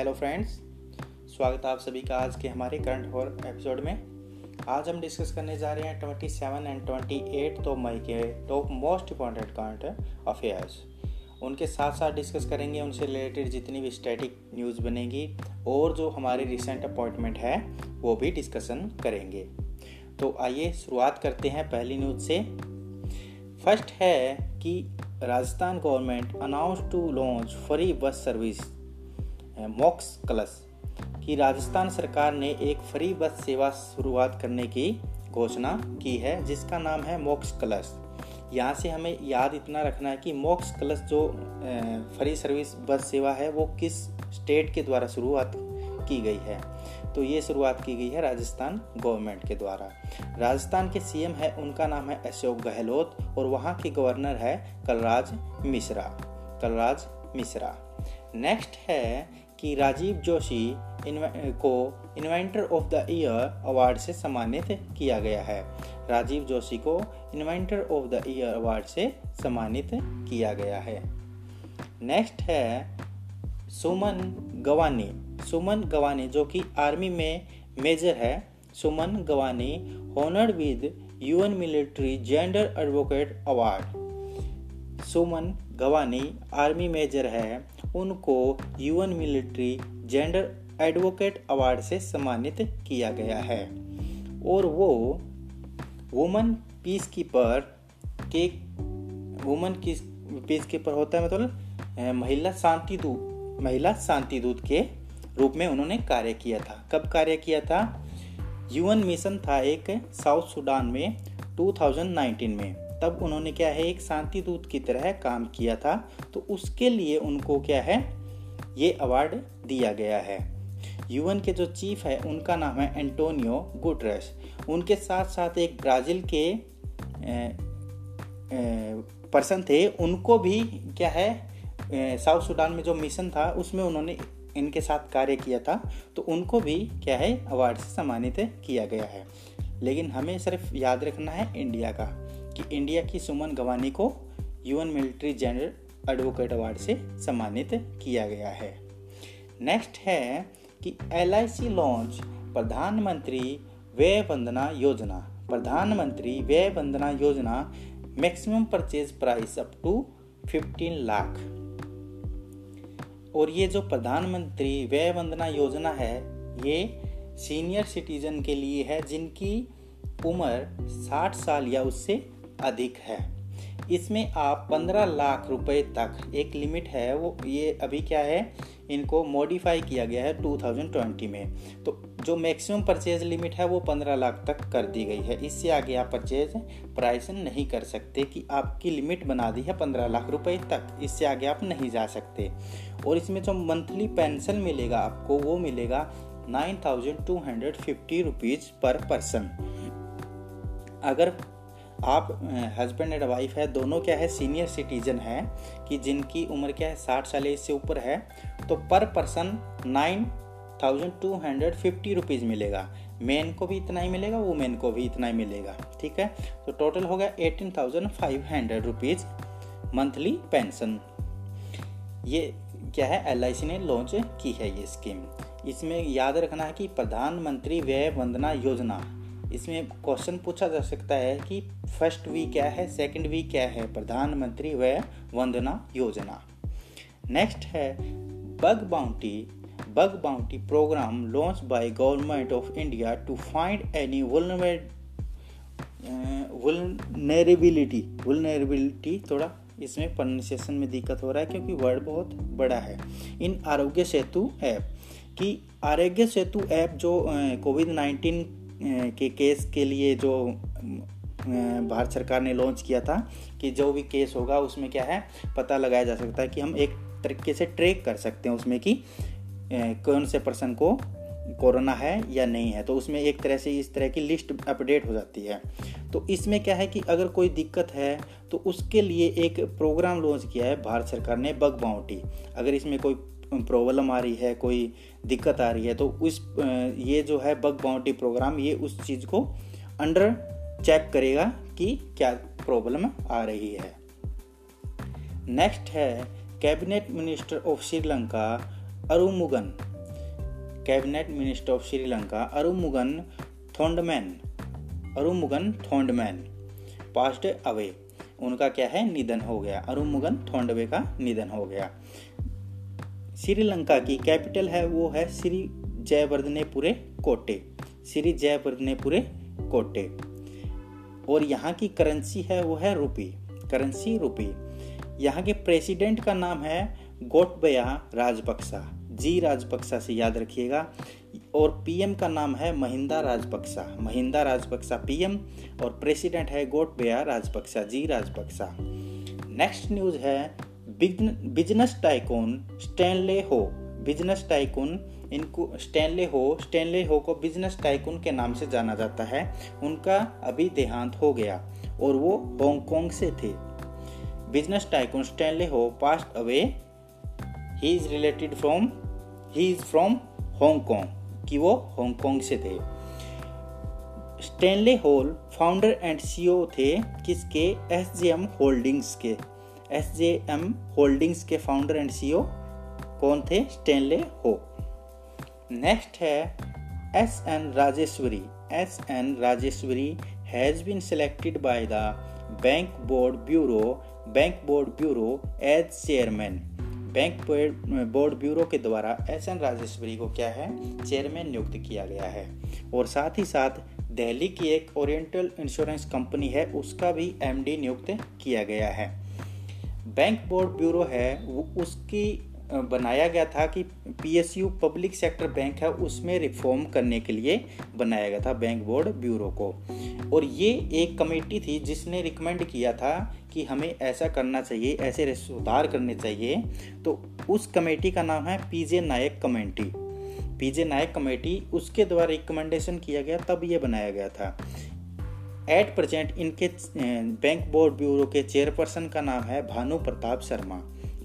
Hello friends स्वागत है आप सभी का आज के हमारे करंट और एपिसोड में। आज हम डिस्कस करने जा रहे हैं 27 एंड 28 तो मई के top most important current affairs उनके साथ साथ डिस्कस करेंगे उनसे रिलेटेड जितनी भी स्टैटिक न्यूज़ बनेगी और जो हमारी रिसेंट अपॉइंटमेंट है, वो भी डिस्कशन करेंगे। तो आइए शुरुआत करते हैं पहली न्यूज़ से। फ़र्स्ट है कि Rajasthan government announce to launch free bus service मॉक्स क्लस कि राजस्थान सरकार ने एक फ्री बस सेवा शुरुआत करने की घोषणा की है, जिसका नाम है मोक्स क्लस यहाँ से हमें याद इतना रखना है कि मोक्स क्लस जो फ्री सर्विस बस सेवा है, वो किस स्टेट के द्वारा शुरुआत की गई है? तो ये शुरुआत की गई है राजस्थान गवर्नमेंट के द्वारा। राजस्थान के सीएम है, उनका नाम है अशोक गहलोत और वहाँ के गवर्नर है कलराज मिश्रा। कलराज मिश्रा। नेक्स्ट है कि राजीव जोशी को inventor of the year award से सम्मानित किया गया है। राजीव जोशी को inventor of the year award से सम्मानित किया गया है। नेक्स्ट है सुमन गवानी। सुमन गवानी जो कि आर्मी में मेजर है। Suman Gawani honoured with UN military gender advocate award Suman Gawani army major है। उनको UN military gender advocate award से सम्मानित किया गया है। और वो वुमन पीस कीपर के, वुमन पीस कीपर होता है मतलब महिला शांति दूत महिला शांति दूत के रूप में उन्होंने कार्य किया था। कब कार्य किया था? यूएन मिशन था एक साउथ सुडान में 2019 में। तब उन्होंने क्या है, एक शांति दूत की तरह काम किया था। तो उसके लिए उनको क्या है, ये अवार्ड दिया गया है। यूएन के जो चीफ है, उनका नाम है एंटोनियो गुटरेस उनके साथ साथ एक ब्राज़ील के पर्सन थे। उनको भी क्या है साउथ सूडान में जो मिशन था, उसमें उन्होंने इनके साथ कार्य किया था। तो उनको भी क्या है अवार्ड से सम्मानित किया गया है। लेकिन हमें सिर्फ़ याद रखना है इंडिया का। कि इंडिया की सुमन गवानी को UN military general advocate award से सम्मानित किया गया है। नेक्स्ट है कि एलआईसी लॉन्च प्रधानमंत्री व्यय वंदना योजना। प्रधानमंत्री Vaya Vandana Yojana maximum purchase price up to 15 lakh और ये जो प्रधानमंत्री व्यय वंदना योजना है, ये सीनियर सिटीजन के लिए है, जिनकी उम्र 60 साल या उससे अधिक है। इसमें आप 15 लाख रुपए तक, एक लिमिट है वो, ये अभी क्या है, इनको मॉडिफाई किया गया है 2020 में। तो जो मैक्सिमम परचेज लिमिट है वो 15 लाख तक कर दी गई है। इससे आगे आप परचेज प्राइस नहीं कर सकते कि आपकी लिमिट बना दी है 15 लाख रुपए तक। इससे आगे आप नहीं जा सकते। और इसमें जो मंथली पेंशन मिलेगा आपको, वो मिलेगा nine thousand two hundred fifty rupees per person अगर आप हस्बैंड एंड वाइफ है, दोनों क्या है सीनियर सिटीजन है, कि जिनकी उम्र क्या है, साठ साल इससे ऊपर है तो per person nine thousand two hundred fifty rupees मिलेगा। मेन को भी इतना ही मिलेगा वुमेन को भी इतना ही मिलेगा, ठीक है? तो टोटल हो गया eighteen thousand five hundred rupees monthly pension ये क्या है एलआईसी ने लॉन्च की है ये स्कीम इसमें याद रखना है कि प्रधानमंत्री व्यय वंदना योजना इसमें क्वेश्चन पूछा जा सकता है कि फ़र्स्ट वी क्या है, सेकंड वी क्या है? प्रधानमंत्री व्यय वंदना योजना। नेक्स्ट है, bug bounty bug bounty programme launch by government of India to find any vulnerability vulnerability थोड़ा इसमें प्रोनाउंसिएशन में दिक्कत हो रहा है क्योंकि वर्ड बहुत बड़ा है। इन आरोग्य सेतु ऐप, कि आरोग्य सेतु ऐप जो कोविड नाइन्टीन के केस के लिए जो भारत सरकार ने लॉन्च किया था कि जो भी केस होगा उसमें क्या है, पता लगाया जा सकता है कि हम एक तरीके से ट्रैक कर सकते हैं उसमें कि कौन से पर्सन को कोरोना है या नहीं है। तो उसमें एक तरह से इस तरह की लिस्ट अपडेट हो जाती है। तो इसमें क्या है कि अगर कोई दिक्कत है तो उसके लिए एक प्रोग्राम लॉन्च किया है भारत सरकार ने बग बाउंटी अगर इसमें कोई प्रॉब्लम आ रही है, कोई दिक्कत आ रही है तो उस ये जो है बग बाउंटी प्रोग्राम ये उस चीज़ को अंडर चेक करेगा कि क्या प्रॉब्लम आ रही है। नेक्स्ट है cabinet minister of Sri Lanka Arumugan cabinet minister of Sri Lanka Arumugan Thondaman Arumugan Thondaman passed away उनका क्या है? निधन हो गया। अरुमुगन थोंडवे का निधन हो गया। श्रीलंका की कैपिटल है, वो है श्री जयवर्धनेपुरे कोटे। श्री जयवर्धनेपुरे कोटे। और यहाँ की करेंसी है, वो है रुपी करेंसी रुपी यहाँ के प्रेसिडेंट का नाम है गोटबया राजपक्सा। जी राजपक्सा से याद रखिएगा। और पीएम का नाम है महिंदा राजपक्सा। महिंदा राजपक्सा पीएम और प्रेसिडेंट है Gotabaya Rajapaksa. G Rajapaksa. Next news है business tycoon Stanley Ho. Business tycoon इनको, स्टैनले हो स्टैनले हो को बिज़नेस टाइकून के नाम से जाना जाता है। उनका अभी देहांत हो गया और वो हांगकांग से थे। Business tycoon Stanley Ho, passed away. He is related from he is from Hong Kong, कि वो हांगकांग से थे। Stanley Ho founder and CEO थे, किसके? एस होल्डिंग्स के। एस जे एम होल्डिंग्स के फाउंडर एंड सीईओ कौन थे? स्टेनले हो नेक्स्ट है S N Rajeshwari S N Rajeshwari has been selected by the bank board bureau bank board bureau as chairman bank board bureau के द्वारा S N Rajeshwari को क्या है? Chairman नियुक्त किया गया है। और साथ ही साथ दिल्ली की एक ओरिएंटल इंश्योरेंस कंपनी है, उसका भी एमडी नियुक्त किया गया है। बैंक बोर्ड ब्यूरो है, वो उसकी बनाया गया था कि पीएसयू पब्लिक सेक्टर बैंक है, उसमें रिफॉर्म करने के लिए बनाया गया था बैंक बोर्ड ब्यूरो को। और ये एक कमेटी थी जिसने रिकमेंड किया था कि हमें ऐसा करना चाहिए, ऐसे सुधार करने चाहिए। तो उस कमेटी का नाम है P J Nayak committee P J Nayak committee उसके द्वारा रिकमेंडेशन किया गया, तब ये बनाया गया था। एट प्रेजेंट इनके बैंक बोर्ड ब्यूरो के चेयरपर्सन का नाम है Bhanu Pratap Sharma.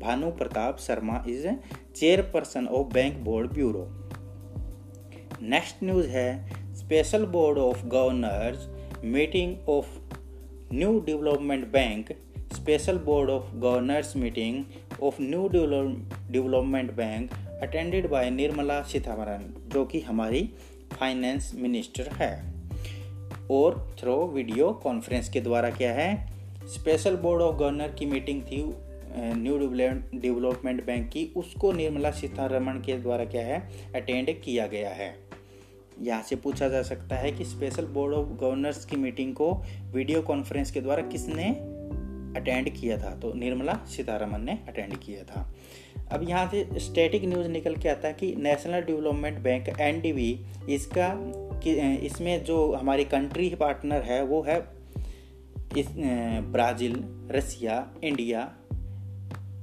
Bhanu Pratap Sharma is chairperson of bank board bureau. Next news है, special board of governors meeting of new development bank. Special board of governors meeting of new development bank attended by Nirmala Sitharaman जो कि हमारी finance minister है। और throw video conference के द्वारा क्या है। स्पेशल बोर्ड ऑफ़ गवर्नर की मीटिंग थी न्यू डेवलपमेंट बैंक की। उसको निर्मला सीतारमण के द्वारा क्या है, अटेंड किया गया है। यहाँ से पूछा जा सकता है कि स्पेशल बोर्ड ऑफ़ गवर्नर्स की मीटिंग को वीडियो कॉन्फ्रेंस के द्वारा किसने अटेंड किया था? तो निर्मला सीतारमन ने अटेंड किया था। अब यहाँ से स्टैटिक न्यूज़ निकल के आता है कि नेशनल डेवलपमेंट बैंक एन इसका इसमें जो हमारी कंट्री पार्टनर है, वो है इस Brazil, Russia, India,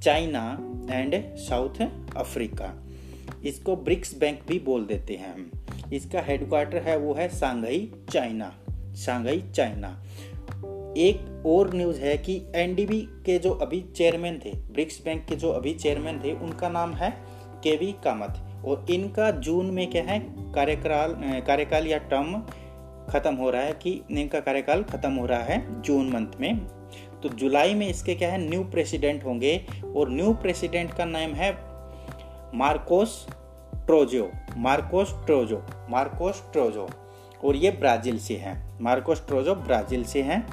China and South Africa. इसको ब्रिक्स बैंक भी बोल देते हैं हम। इसका हेडक्वार्टर है, वो है सांघई चाइना। सांघई चाइना। एक और न्यूज़ है कि एनडीबी के जो अभी चेयरमैन थे, ब्रिक्स बैंक के जो अभी चेयरमैन थे, उनका नाम है केवी कामत। और इनका जून में क्या है, कार्यकाल कार्यकाल या टर्म खत्म हो रहा है कि इनका कार्यकाल खत्म हो रहा है जून मंथ में। तो जुलाई में इसके क्या है न्यू प्रेसिडेंट होंगे और न्यू प्रेसिडेंट का नाम है Marcos Troyjo Marcos Troyjo Marcos Troyjo. और ये ब्राज़ील से हैं, मार्कोस ट्रोजो ब्राज़ील से हैं,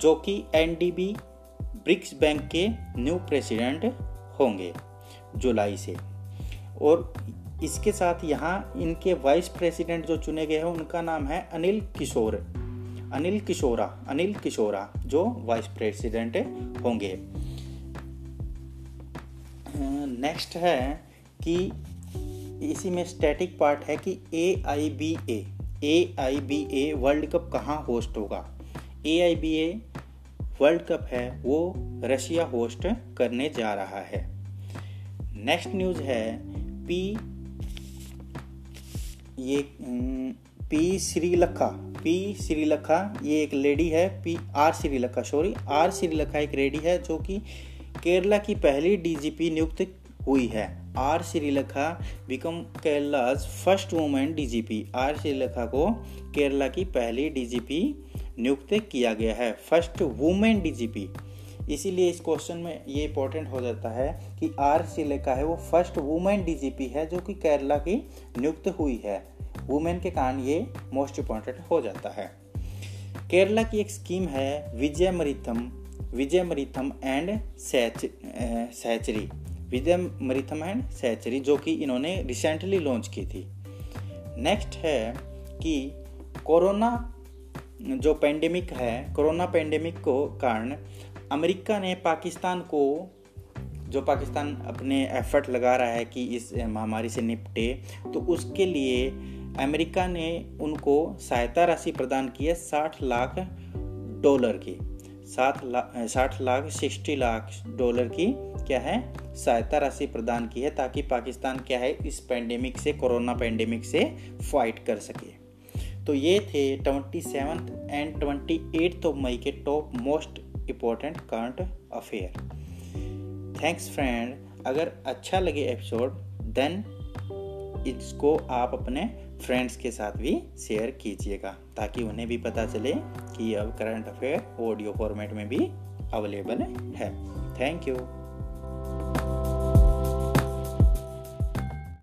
जो कि एनडीबी ब्रिक्स बैंक के न्यू प्रेसिडेंट होंगे, जुलाई से। और इसके साथ यहाँ इनके वाइस प्रेसिडेंट जो चुने गए हैं, उनका नाम है अनिल किशोर। अनिल किशोरा अनिल किशोरा जो वाइस प्रेसिडेंट होंगे। नेक्स्ट है कि इसी में स्टैटिक पार्ट है कि A I B A A I B A world cup कहाँ होस्ट होगा? A I B A world cup है, वो रशिया होस्ट करने जा रहा है। नेक्स्ट न्यूज़ है पी, ये पी श्रीलखा पी श्रीलखा, ये एक लेडी है, P R Sreelekha sorry R Sreelekha एक लेडी है जो कि केरला की पहली डीजीपी नियुक्त हुई है। R Sreelekha become Kerala's first women DGP R Sreelekha को केरला की पहली डीजीपी नियुक्त किया गया है फ़र्स्ट वुमेन डीजीपी इसीलिए इस क्वेश्चन में ये इंपॉर्टेंट हो जाता है कि आर श्रीलेखा है वो फ़र्स्ट वुमेन डीजीपी है, जो कि केरला की नियुक्त हुई है। वुमेन के कारण ये मोस्ट इंपॉर्टेंट हो जाता है। केरला की एक स्कीम है विजय मरिथम विजय मरिथम एंड सैच सैचरी विजय मरिथम एंड सैचरी जो कि इन्होंने रिसेंटली लॉन्च की थी। नेक्स्ट है कि कोरोना जो पेंडेमिक है, कोरोना पेंडेमिक को कारण अमेरिका ने पाकिस्तान को, जो पाकिस्तान अपने एफर्ट लगा रहा है कि इस महामारी से निपटे तो उसके लिए अमेरिका ने उनको सहायता राशि प्रदान की है साठ लाख डॉलर की। सात लाख साठ लाख सिक्सटी लाख डॉलर की क्या है? सहायता राशि प्रदान की है ताकि पाकिस्तान क्या है, इस पेंडेमिक से, कोरोना पेंडेमिक से फाइट कर सके। तो ये थे twenty seventh and twenty eighth of May के top most important current affair thanks friend अगर अच्छा लगे एपिसोड देन इसको आप अपने फ्रेंड्स के साथ भी शेयर कीजिएगा, ताकि उन्हें भी पता चले कि अब करंट अफेयर ऑडियो फॉर्मेट में भी अवेलेबल है. Thank you